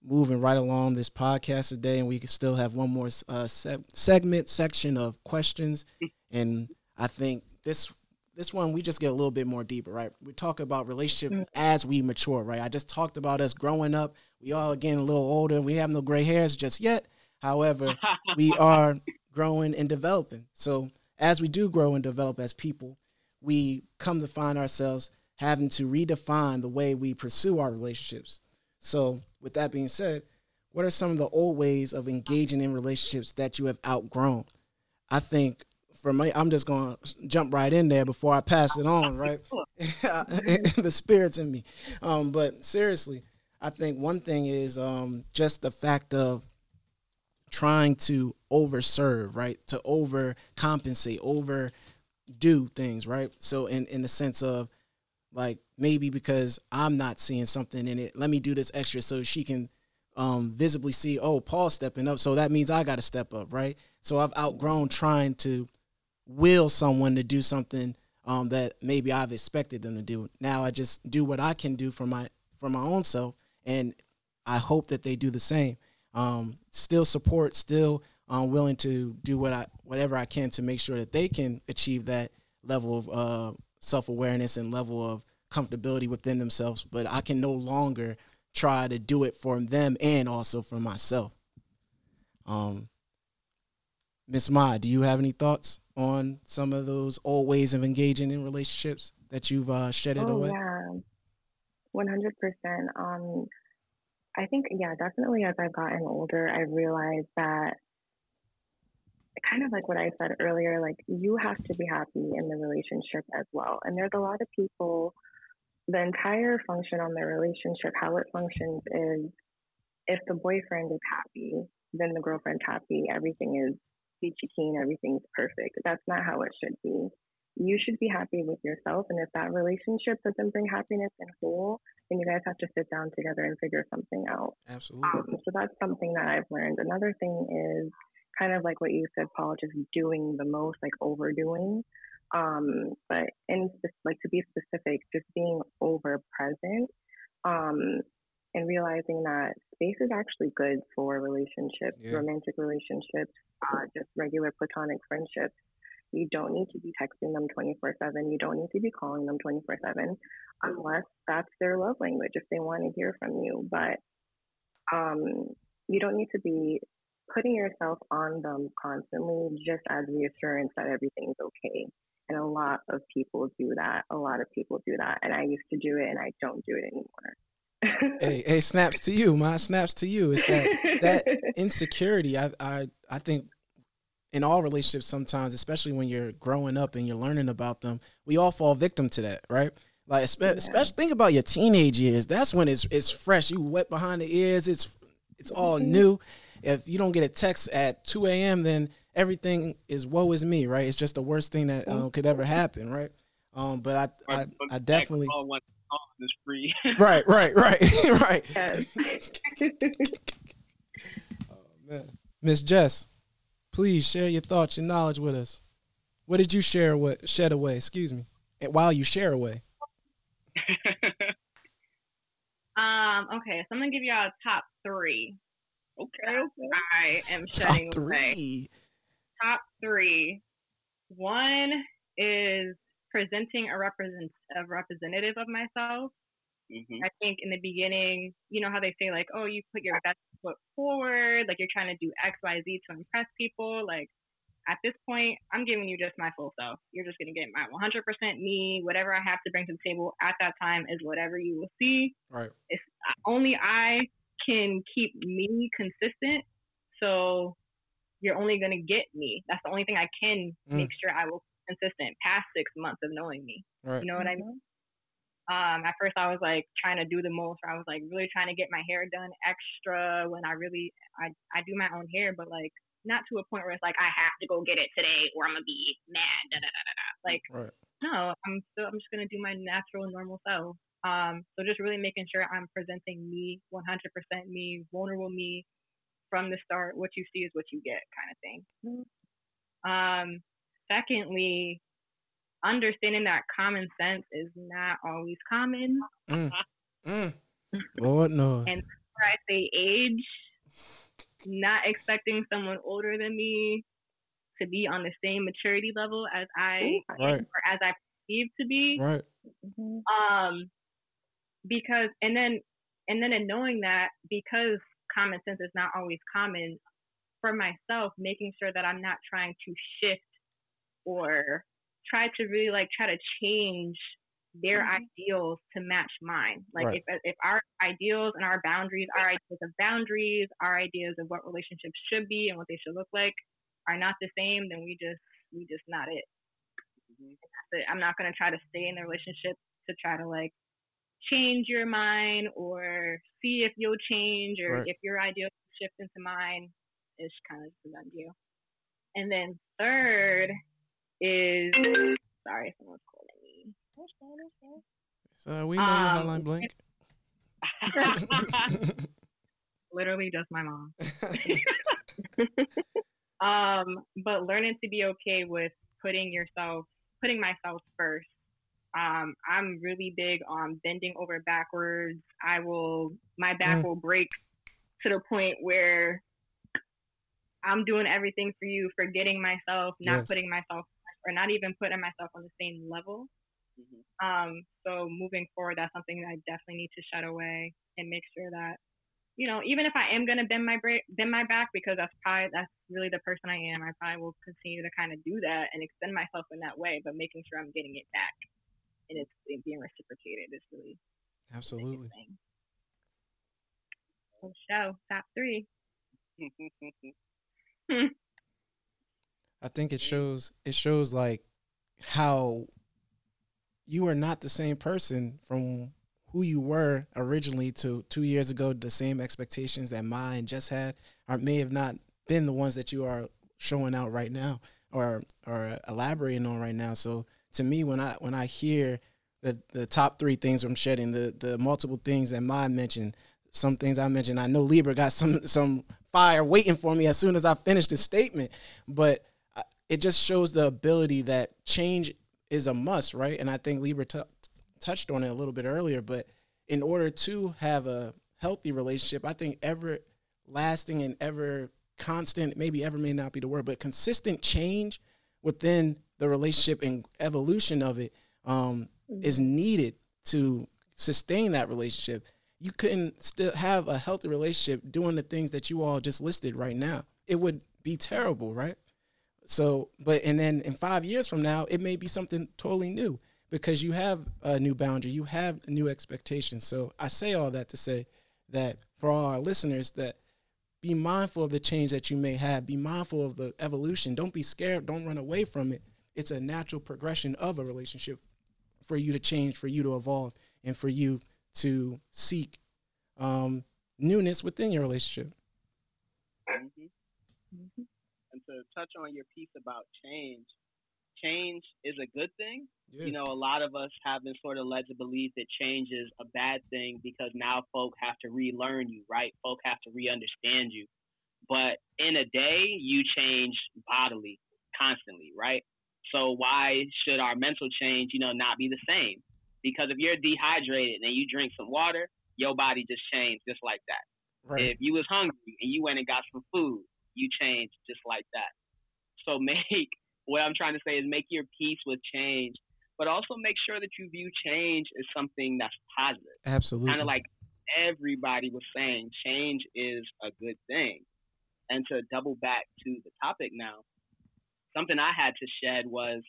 moving right along this podcast today, and we can still have one more uh, se- segment section of questions. and I think this this one we just get a little bit more deeper, right? We talk about relationship mm. as we mature, right? I just talked about us growing up. We all getting a little older. We have no gray hairs just yet. However, we are growing and developing. So as we do grow and develop as people, we come to find ourselves having to redefine the way we pursue our relationships. So, with that being said, what are some of the old ways of engaging in relationships that you have outgrown? I think for me, I'm just going to jump right in there before I pass it on, right? the spirits in me. Um, but seriously, I think one thing is um, just the fact of trying to overserve, right? To overcompensate, overdo things, right? So in in the sense of like maybe because I'm not seeing something in it, let me do this extra so she can um visibly see, oh, Paul's stepping up, so that means I got to step up, right? So I've outgrown trying to will someone to do something um that maybe I've expected them to do. Now I just do what I can do for my for my own self and I hope that they do the same. Um, still support, still um, willing to do what I whatever I can to make sure that they can achieve that level of uh, self awareness and level of comfortability within themselves. But I can no longer try to do it for them and also for myself. Um, Miss Ma, do you have any thoughts on some of those old ways of engaging in relationships that you've uh, shedded Oh away? yeah, one hundred percent. Um, I think yeah, definitely. As I've gotten older, I realized that kind of like what I said earlier. Like you have to be happy in the relationship as well. And there's a lot of people. The entire function on their relationship, how it functions, is if the boyfriend is happy, then the girlfriend's happy. Everything is peachy keen. Everything's perfect. That's not how it should be you should be happy with yourself. And if that relationship doesn't bring happiness and whole, then you guys have to sit down together and figure something out. Absolutely. Um, so that's something that I've learned. Another thing is kind of like what you said, Paul, just doing the most, like overdoing. Um, but in like to be specific, just being over present, um, and realizing that space is actually good for relationships, Yeah. romantic relationships, uh, just regular platonic friendships. You don't need to be texting them 24 7. You don't need to be calling them 24 7 unless that's their love language if they want to hear from you. But um, you don't need to be putting yourself on them constantly just as reassurance that everything's okay. And a lot of people do that. A lot of people do that. And I used to do it and I don't do it anymore. Hey, hey, snaps to you. My snaps to you. It's that that insecurity. I, I, I think in all relationships, sometimes, especially when you're growing up and you're learning about them, we all fall victim to that, right? Like, espe- especially think about your teenage years. That's when it's it's fresh. You wet behind the ears. It's it's all new. If you don't get a text at 2 a.m., then everything is woe is me, right? It's just the worst thing that uh, could ever happen, right? Um, but I, I, I definitely. Call one calling is free. right, right, right, right. Yes. Man. Miss Jess, please share your thoughts, your knowledge with us. What did you share with shed away? Excuse me. And while you share away. Um, okay, so I'm gonna give y'all a top three. okay, okay. I am Top shedding away. three. Top three. One is presenting a represent a representative of myself. hmm I think in the beginning, you know how they say like, oh, you put your best foot forward, like you're trying to do X, Y, Z to impress people. Like at this point, I'm giving you just my full self. You're just gonna get my 100% me. Whatever I have to bring to the table at that time is whatever you will see. Right. It's only I can keep me consistent. So you're only gonna get me. That's the only thing I can Mm. make sure I will consistent past six months of knowing me. Right. You know what I mean? Um, at first I was like trying to do the most, or I was like really trying to get my hair done extra when I really I I do my own hair, but like not to a point where it's like I have to go get it today or I'm gonna be mad. Da, da, da, da, da. Like Right. no, I'm still I'm just gonna do my natural normal self. Um, so just really making sure I'm presenting me 100% me, vulnerable me from the start. What you see is what you get, kind of thing. Um, secondly, understanding that common sense is not always common. Mm. Mm. Lord knows. And- Where I say age, not expecting someone older than me to be on the same maturity level as I Right. or as I perceive to be. Right. Um because and then and then in knowing that because common sense is not always common for myself making sure that i'm not trying to shift or try to really like try to change their Mhm. ideals to match mine like Right. if if our ideals and our boundaries our ideas of boundaries our ideas of what relationships should be and what they should look like are not the same then we just we just not it Mhm. but I'm not gonna try to stay in the relationship to try to like change your mind or see if you'll change or Right. if your ideas shift into mine. It's kind of just a done. And then third is sorry, someone's calling me. So we know your Um, Hotline Bling. Literally just my mom. um, but learning to be okay with putting yourself, putting myself first. Um, I'm really big on bending over backwards. I will, my back Mm. will break to the point where I'm doing everything for you, forgetting myself, not Yes. putting myself, or not even putting myself on the same level. Mhm. Um, so moving forward, that's something that I definitely need to shut away and make sure that, you know, even if I am gonna bend my bra- bend my back because that's probably that's really the person I am, I probably will continue to kind of do that and extend myself in that way, but making sure I'm getting it back and it's being reciprocated is really Absolutely. biggest thing. So show top three. I think it shows it shows like how you are not the same person from who you were originally to two years ago. The same expectations that mine just had, or may have not been the ones that you are showing out right now, or or elaborating on right now. So to me, when I when I hear the the top three things I'm shedding, the the multiple things that mine mentioned, some things I mentioned, I know Libra got some some fire waiting for me as soon as I finish the statement, but it just shows the ability that change is a must, right? And I think Libra t- touched on it a little bit earlier, but in order to have a healthy relationship, I think ever lasting and ever constant, maybe ever may not be the word, but consistent change within the relationship and evolution of it um, is needed to sustain that relationship. You couldn't still have a healthy relationship doing the things that you all just listed right now. It would be terrible, right? So, but and then in five years from now, it may be something totally new because you have a new boundary, you have new expectations. So I say all that to say that for all our listeners, that be mindful of the change that you may have. Be mindful of the evolution. Don't be scared. Don't run away from it. It's a natural progression of a relationship for you to change, for you to evolve, and for you to seek um, newness within your relationship. Mhm. And to touch on your piece about change, change is a good thing. Yeah. You know, a lot of us have been sort of led to believe that change is a bad thing because now folk have to relearn you, right? Folk have to re-understand you. But in a day, you change bodily constantly, right? So why should our mental change, you know, not be the same? Because if you're dehydrated and you drink some water, your body just changed just like that. right. If you was hungry and you went and got some food, you change just like that. So make what I'm trying to say is make your peace with change, but also make sure that you view change as something that's positive. Absolutely. Kind of like everybody was saying, change is a good thing. And to double back to the topic now, something I had to shed was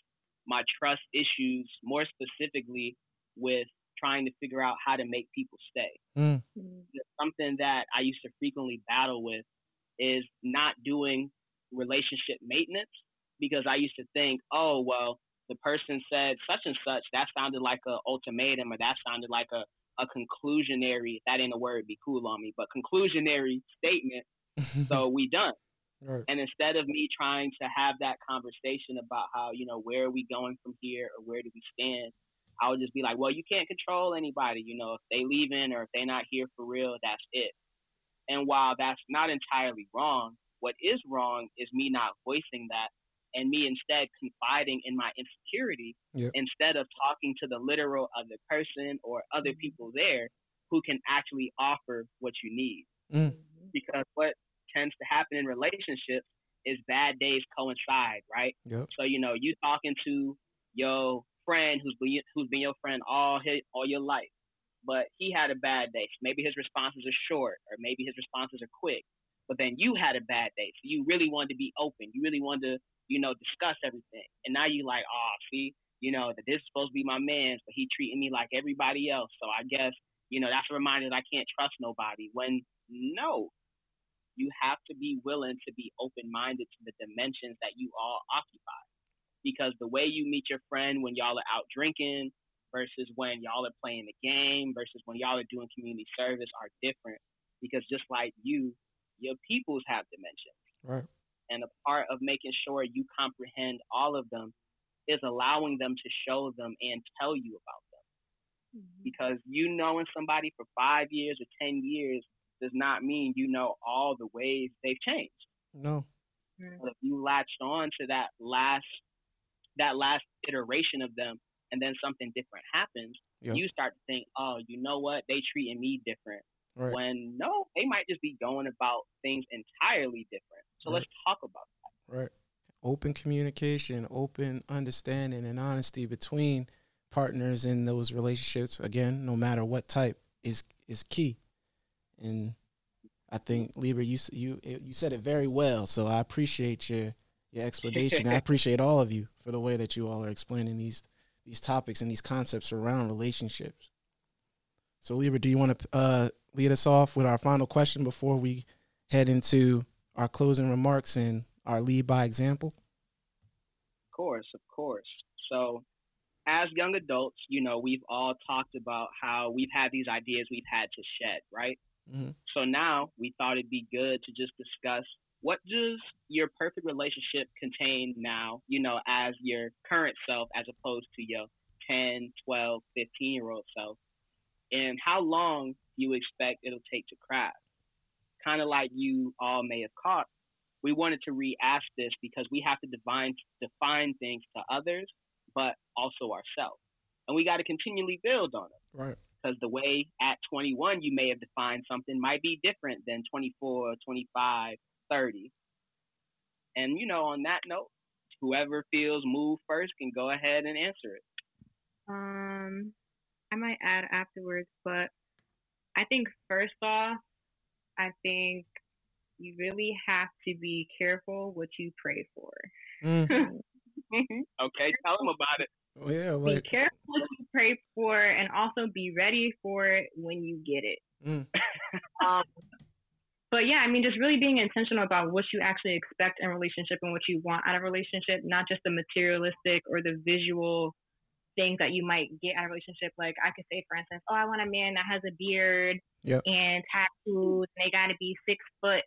my trust issues, more specifically with trying to figure out how to make people stay Mm, something that I used to frequently battle with is not doing relationship maintenance because I used to think, oh, well, the person said such and such. That sounded like a ultimatum or that sounded like a, a conclusionary, that ain't a word, be cool on me, but conclusionary statement. So we done. right. And instead of me trying to have that conversation about how, you know, where are we going from here or where do we stand, I would just be like, well, you can't control anybody. You know, if they leaving or if they're not here for real, that's it. And while that's not entirely wrong, what is wrong is me not voicing that and me instead confiding in my insecurity Yep. instead of talking to the literal other person or other people there who can actually offer what you need. Mm, Because what tends to happen in relationships is bad days coincide, right? yep. So you know, you talking to your friend who's been who's been your friend all his all your life, but he had a bad day. Maybe his responses are short, or maybe his responses are quick. But then you had a bad day, so you really wanted to be open. You really wanted to, you know, discuss everything. And now you like, oh, see, you know, that this is supposed to be my man's, but he treating me like everybody else. So I guess, you know, that's a reminder that I can't trust nobody. When no, you have to be willing to be open minded to the dimensions that you all occupy. Because the way you meet your friend when y'all are out drinking versus when y'all are playing the game versus when y'all are doing community service are different. Because just like you, your peoples have dimensions. Right. And a part of making sure you comprehend all of them is allowing them to show them and tell you about them. Mm-hmm. Because you knowing somebody for five years or 10 years does not mean you know all the ways they've changed. No. But if you latched on to that last that last iteration of them and then something different happens, Yep. you start to think, oh, you know what? They treating me different. Right. When no, they might just be going about things entirely different. So Right. let's talk about that. Right. Open communication, open understanding, and honesty between partners in those relationships. Again, no matter what type, is is key. And I think Libra, you you eh, you said it very well. So I appreciate your your explanation. I appreciate all of you for the way that you all are explaining these these topics and these concepts around relationships. So Libra, do you want to uh, lead us off with our final question before we head into our closing remarks and our lead by example? Of course, of course. So, as young adults, you know, we've all talked about how we've had these ideas we've had to shed, right? hmm So now we thought it'd be good to just discuss what does your perfect relationship contain now, you know, as your current self as opposed to your 10, 12, 15 year old self, and how long do you expect it'll take to craft. Kind of like you all may have caught, we wanted to re-ask this because we have to define define things to others, but also ourselves, and we got to continually build on it Right. because the way at 21 you may have defined something might be different than 24, 25, 30. And you know, on that note, whoever feels moved first can go ahead and answer it. Um, I might add afterwards, but I think first off, I think you really have to be careful what you pray for. Mm. okay, tell them about it. Oh, yeah, be careful what you pray for, and also be ready for it when you get it. Mm. um, but yeah, I mean, just really being intentional about what you actually expect in a relationship and what you want out of a relationship, not just the materialistic or the visual things that you might get out of a relationship. Like I could say, for instance, oh, I want a man that has a beard Yep. and tattoos, and they got to be six foot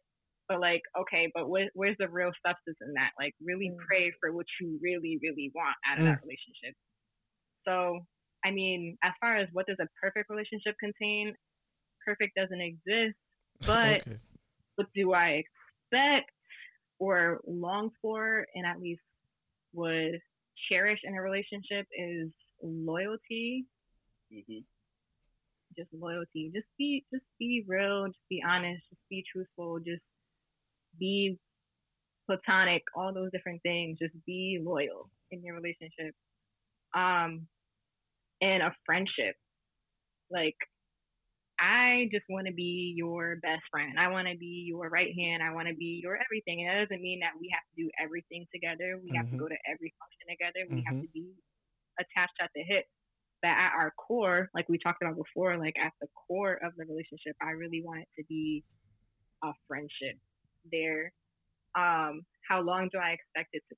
but like, okay, but where, where's the real substance in that? Like, really Mm. pray for what you really, really want out of Mm. that relationship. So, I mean, as far as what does a perfect relationship contain, perfect doesn't exist. But okay. What do I expect or long for, and at least would cherish in a relationship is loyalty. hmm Just loyalty. Just be, just be real. Just be honest. Just be truthful. Just be platonic. All those different things. Just be loyal in your relationship. Um, and a friendship. Like I just want to be your best friend. I want to be your right hand. I want to be your everything. And that doesn't mean that we have to do everything together. We have to Mhm. go to every function together. We have Mhm. to be attached at the hip. But at our core, like we talked about before, like at the core of the relationship, I really want it to be a friendship there. Um, how long do I expect it to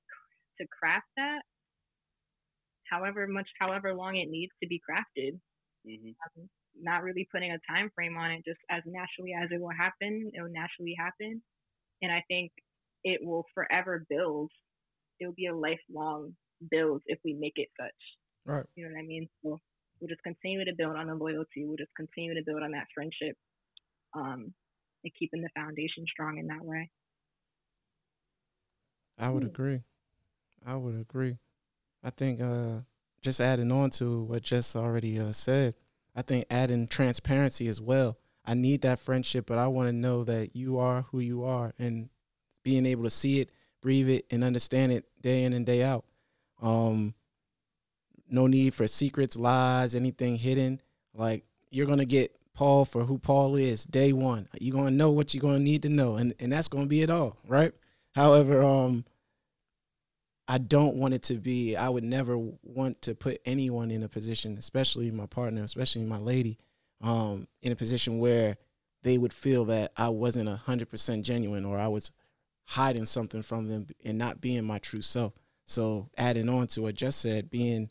to craft that? However much, however long it needs to be crafted hmm not really putting a time frame on it, just as naturally as it will happen, it will naturally happen. And I think it will forever build. It will be a lifelong build if we make it such. Right. You know what I mean? So we'll just continue to build on the loyalty. We'll just continue to build on that friendship, um, and keeping the foundation strong in that way. I would Hmm. agree. I would agree. I think uh, just adding on to what Jess already uh, said, I think adding transparency as well. I need that friendship, but I want to know that you are who you are and being able to see it, breathe it, and understand it day in and day out. Um, no need for secrets, lies, anything hidden. Like you're gonna get Paul for who Paul is day one. You're gonna know what you're gonna need to know, and and that's gonna be it all, right? However, um, I don't want it to be. I would never want to put anyone in a position, especially my partner, especially my lady, um, in a position where they would feel that I wasn't hundred percent genuine or I was hiding something from them and not being my true self. So adding on to what just said, being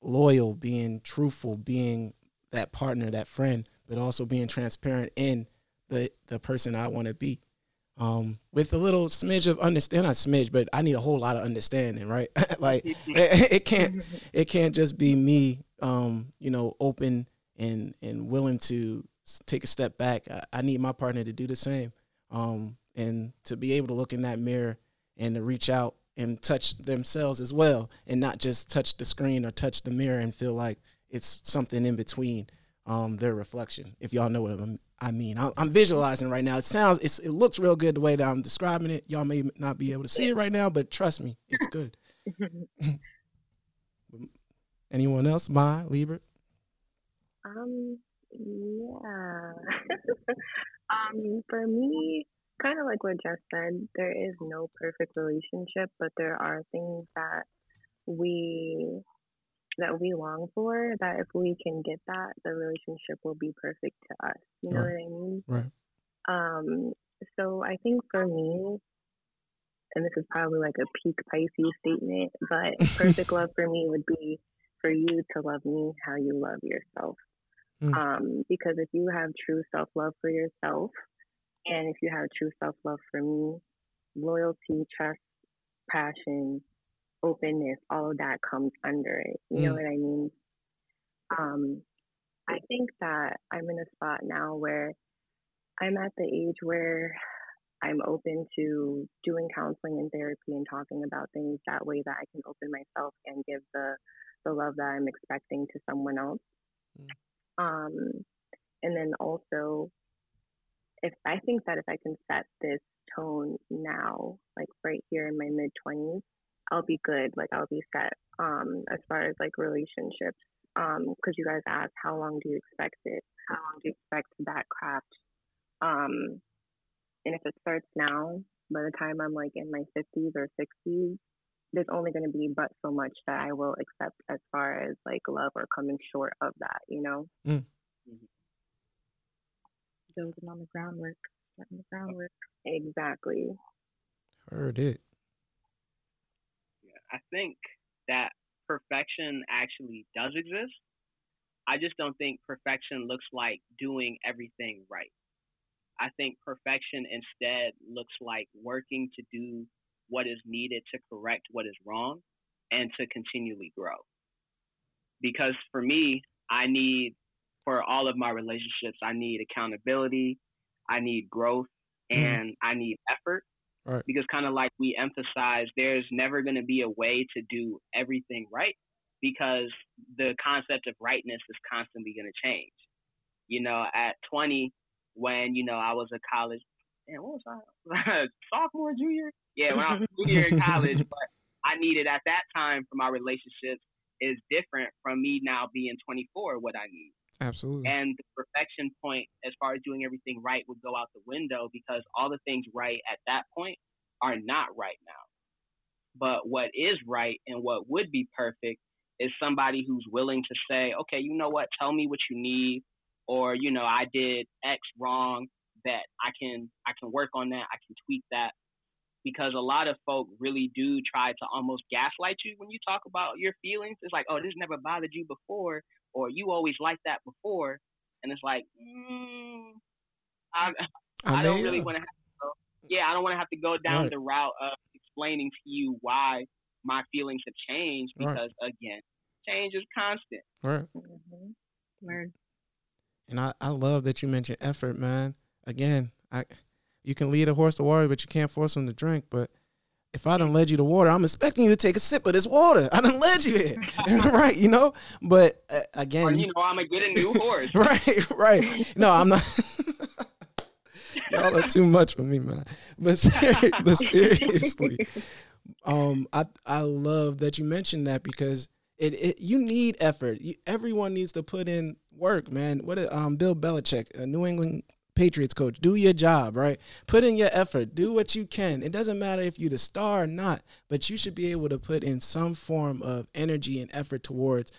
loyal, being truthful, being that partner, that friend, but also being transparent in the the person I want to be um, with a little smidge of understand, not smidge, but I need a whole lot of understanding, right? like it, it can't, it can't just be me, um, you know, open and and willing to take a step back. I, I need my partner to do the same, um, and to be able to look in that mirror and to reach out and touch themselves as well, and not just touch the screen or touch the mirror and feel like it's something in between um, their reflection. If y'all know what I'm, I mean, I'm, I'm visualizing right now. It sounds, it's, it looks real good the way that I'm describing it. Y'all may not be able to see it right now, but trust me, it's good. Anyone else? My Liebert? Um, yeah. um, for me, kind of like what Jess said, there is no perfect relationship, but there are things that we that we long for that if we can get that, the relationship will be perfect to us. You know Right. what I mean? Right. Um, so I think for me, and this is probably like a peak Pisces statement, but perfect love for me would be for you to love me how you love yourself. Mm. Um, because if you have true self love for yourself, and if you have true self love for me, loyalty, trust, passion, openness, all of that comes under it. You know Mm. what I mean? Um, I think that I'm in a spot now where I'm at the age where I'm open to doing counseling and therapy and talking about things that way that I can open myself and give the the love that I'm expecting to someone else. Mm. Um, and then also, if I think that if I can set this tone now, like right here in my mid twenties, I'll be good. Like I'll be set. Um, as far as like relationships, um, because you guys asked how long do you expect it? How long do you expect that craft? Um, and if it starts now, by the time I'm like in my 50s or 60s, there's only going to be but so much that I will accept as far as like love or coming short of that, you know? Mm. Building on the groundwork, starting the groundwork. Exactly. Heard it. I think that perfection actually does exist. I just don't think perfection looks like doing everything right. I think perfection instead looks like working to do what is needed to correct what is wrong and to continually grow. Because for me, I need, for all of my relationships, I need accountability, I need growth, Mhm. and I need effort. Right. Because, kind of like we emphasize, there's never going to be a way to do everything right because the concept of rightness is constantly going to change. You know, at 20, when, you know, I was a college, man, what was I? Sophomore, junior? Yeah, when I was a junior in college, but I needed at that time for my relationships is different from me now being 24, what I need. Absolutely. And the perfection point, as far as doing everything right, would go out the window because all the things right at that point are not right now. But what is right and what would be perfect is somebody who's willing to say, okay, you know what, tell me what you need, or you know, I did X wrong that I can I can work on that, I can tweak that. Because a lot of folk really do try to almost gaslight you when you talk about your feelings. It's like, oh, this never bothered you before, or you always liked that before, and it's like, mm, I, I, don't really want to go. Yeah, I don't want to have to go down Right. the route of explaining to you why my feelings have changed Right. because again, change is constant. Right. Mhm. Word. And I, I love that you mentioned effort, man. Again, I you can lead a horse to water, but you can't force him to drink. But if I don't led you to water, I'm expecting you to take a sip of this water. I don't led you here, right? You know. But uh, Or again, you know, I'm gonna get a new horse. right, right. No, I'm not. Y'all are too much with me, man. But, but seriously, um, I I love that you mentioned that because it, it you need effort. You, everyone needs to put in work, man. What um Bill Belichick, a New England Patriots coach, do your job, right? Put in your effort. Do what you can. It doesn't matter if you're the star or not, but you should be able to put in some form of energy and effort towards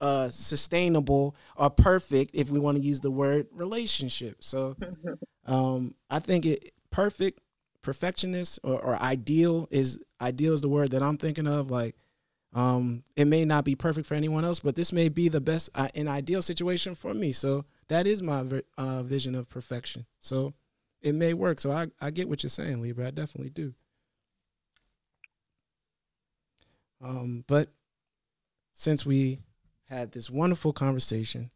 uh sustainable or perfect if we want to use the word relationship so um i think it perfect perfectionist or, or ideal is ideal is the word that i'm thinking of like um it may not be perfect for anyone else but this may be the best uh, an ideal situation for me so that is my uh, vision of perfection so it may work so i i get what you're saying libra i definitely do um but since we had this wonderful conversation.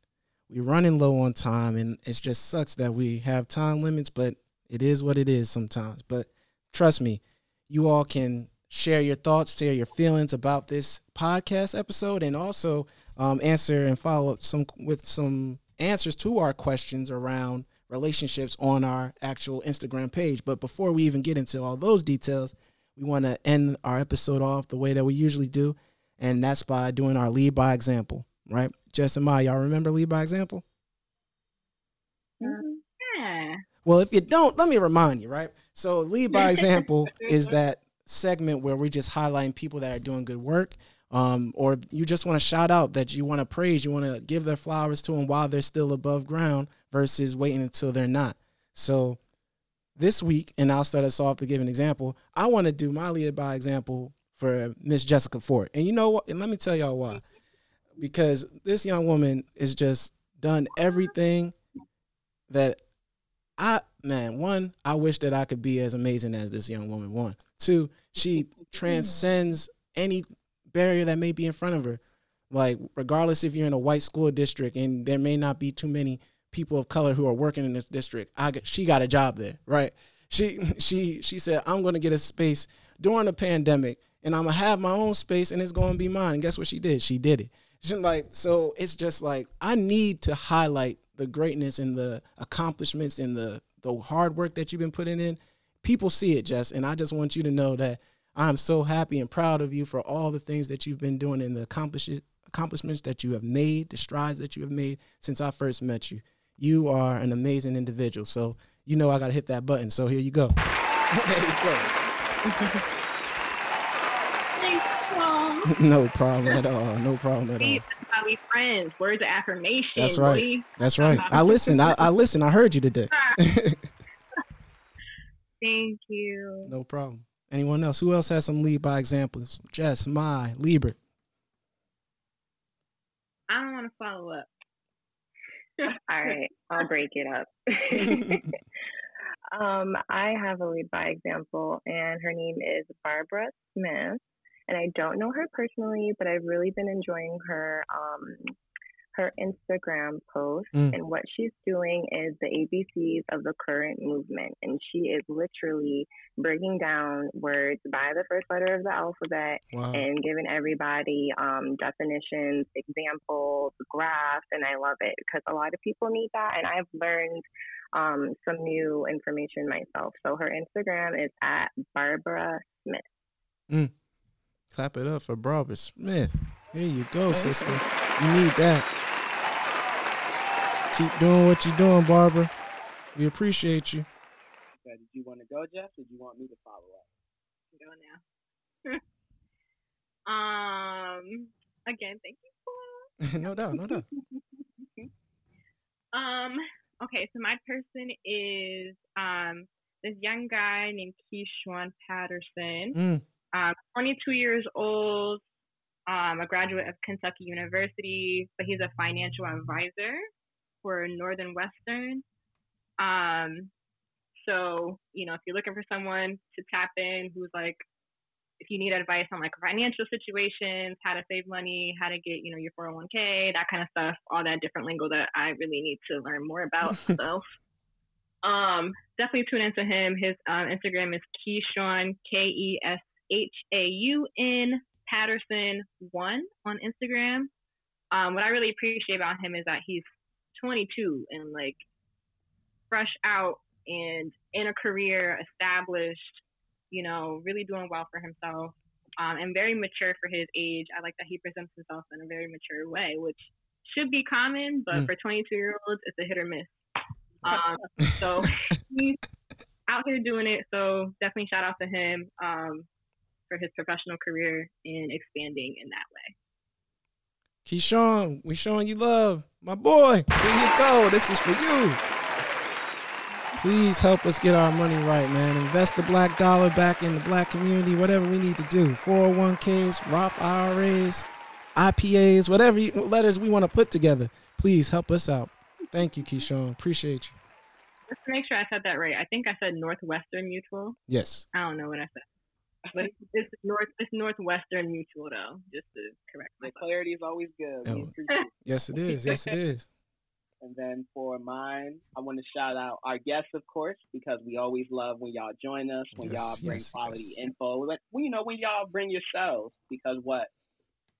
We're running low on time, and it just sucks that we have time limits, but it is what it is sometimes. But trust me, you all can share your thoughts, share your feelings about this podcast episode, and also um, answer and follow up some with some answers to our questions around relationships on our actual Instagram page. But before we even get into all those details, we want to end our episode off the way that we usually do and that's by doing our lead by example, right? Jess and Ma, y'all remember lead by example? Yeah. Well, if you don't, let me remind you, right? So, lead by example is that segment where we're just highlighting people that are doing good work, um, or you just want to shout out that you want to praise, you want to give their flowers to them while they're still above ground versus waiting until they're not. So, this week, and I'll start us off to give an example. I want to do my lead by example for Miss Jessica Ford, and you know what? And let me tell y'all why. Because this young woman is just done everything that I man, one, I wish that I could be as amazing as this young woman. One, two, she transcends any barrier that may be in front of her. Like, regardless if you're in a white school district and there may not be too many people of color who are working in this district, I got, she got a job there, right? She she she said, I'm gonna get a space during the pandemic, and I'm gonna have my own space, and it's gonna be mine. And guess what she did? She did it. She like so. It's just like I need to highlight the greatness and the accomplishments and the the hard work that you've been putting in. People see it, Jess, and I just want you to know that I'm so happy and proud of you for all the things that you've been doing and the accomplish- accomplishments that you have made, the strides that you have made since I first met you. You are an amazing individual. So you know I gotta hit that button. So here you go. there you go. Thanks, no problem at all. No problem at all. That's why we friends. Words of affirmation. That's right. boy. That's right. I listen. I, I listen. I heard you today. Thank you. no problem. Anyone else? Who else has some lead by examples? Jess, my Lieber. I don't want to follow up. All right, I'll break it up. Um, I have a lead by example, and her name is Barbara Smith. And I don't know her personally, but I've really been enjoying her um, her Instagram post. Mm. And what she's doing is the ABCs of the current movement. And she is literally breaking down words by the first letter of the alphabet Wow. and giving everybody um, definitions, examples, graphs, and I love it because a lot of people need that, and I've learned um, some new information myself. So her Instagram is at Barbara Smith. Clap it up for Barbara Smith. Here you go, sister. You need that. Keep doing what you're doing, Barbara. We appreciate you. Okay, did you want to go, Jess, or do you want me to follow up? Go now. um. Again, thank you. Paul. no doubt, no doubt. Um. Okay, so my person is um this young guy named Keshaun Patterson. Mm, Um, 22 years old. Um, a graduate of Kentucky University, but he's a financial advisor for Northern Western. Um, so you know, if you're looking for someone to tap in who's like if you need advice on like financial situations, how to save money, how to get, you know, your 401k, that kind of stuff, all that different lingo that I really need to learn more about myself. Um, definitely tune into him. His um, Instagram is Keshaun, K E S H A U N Patterson one on Instagram. Um, what I really appreciate about him is that he's 22 and like fresh out and in a career, established, you know, really doing well for himself, um, and very mature for his age. I like that he presents himself in a very mature way, which should be common, but Mm. for 22 year olds, it's a hit or miss. Um, so he's out here doing it. So definitely shout out to him um, for his professional career and expanding in that way. Keshaun, we showing you love. My boy, here you go. This is for you. Please help us get our money right, man. Invest the black dollar back in the black community, whatever we need to do. 401ks, Roth IRAs, IPAs, whatever you, letters we want to put together. Please help us out. Thank you, Keshaun. Appreciate you. To make sure I said that right, I think I said Northwestern Mutual. Yes. I don't know what I said. But it's, it's North, it's Northwestern Mutual though, just to correct The clarity is always good. We Oh. Yes, it is. Yes, it is. And then for mine, I want to shout out our guests, of course, because we always love when y'all join us, when Yes, y'all bring yes, quality yes. info. When, when, you know, when y'all bring yourselves, because what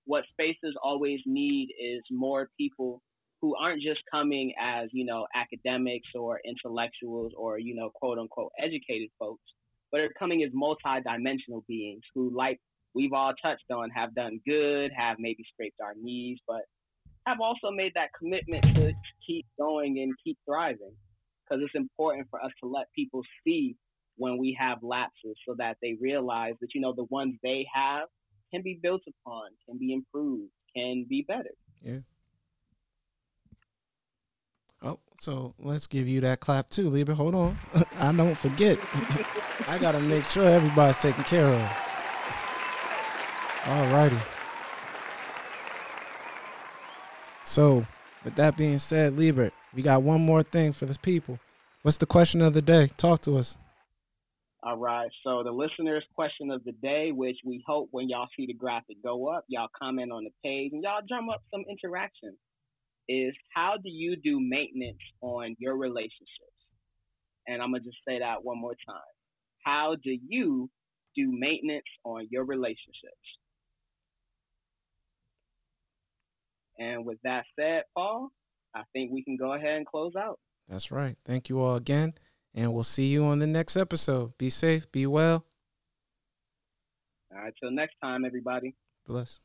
what spaces always need is more people who aren't just coming as you know academics or intellectuals or you know quote unquote educated folks, but are coming as multi-dimensional beings who, like we've all touched on, have done good, have maybe scraped our knees, but have also made that commitment to keep going and keep thriving. Because it's important for us to let people see when we have lapses so that they realize that you know the ones they have can be built upon can be improved can be better Oh, so let's give you that clap too, Lieber. Hold on. I don't forget. I gotta make sure everybody's taken care of. All righty. So, with that being said, Liebert, we got one more thing for the people. What's the question of the day? Talk to us. all right so the listeners question of the day which we hope when y'all see the graphic go up y'all comment on the page and y'all drum up some interaction is how do you do maintenance on your relationships and i'm gonna just say that one more time how do you do maintenance on your relationships and with that said paul i think we can go ahead and close out That's right. Thank you all again, and we'll see you on the next episode. Be safe, be well, all right till next time everybody bless.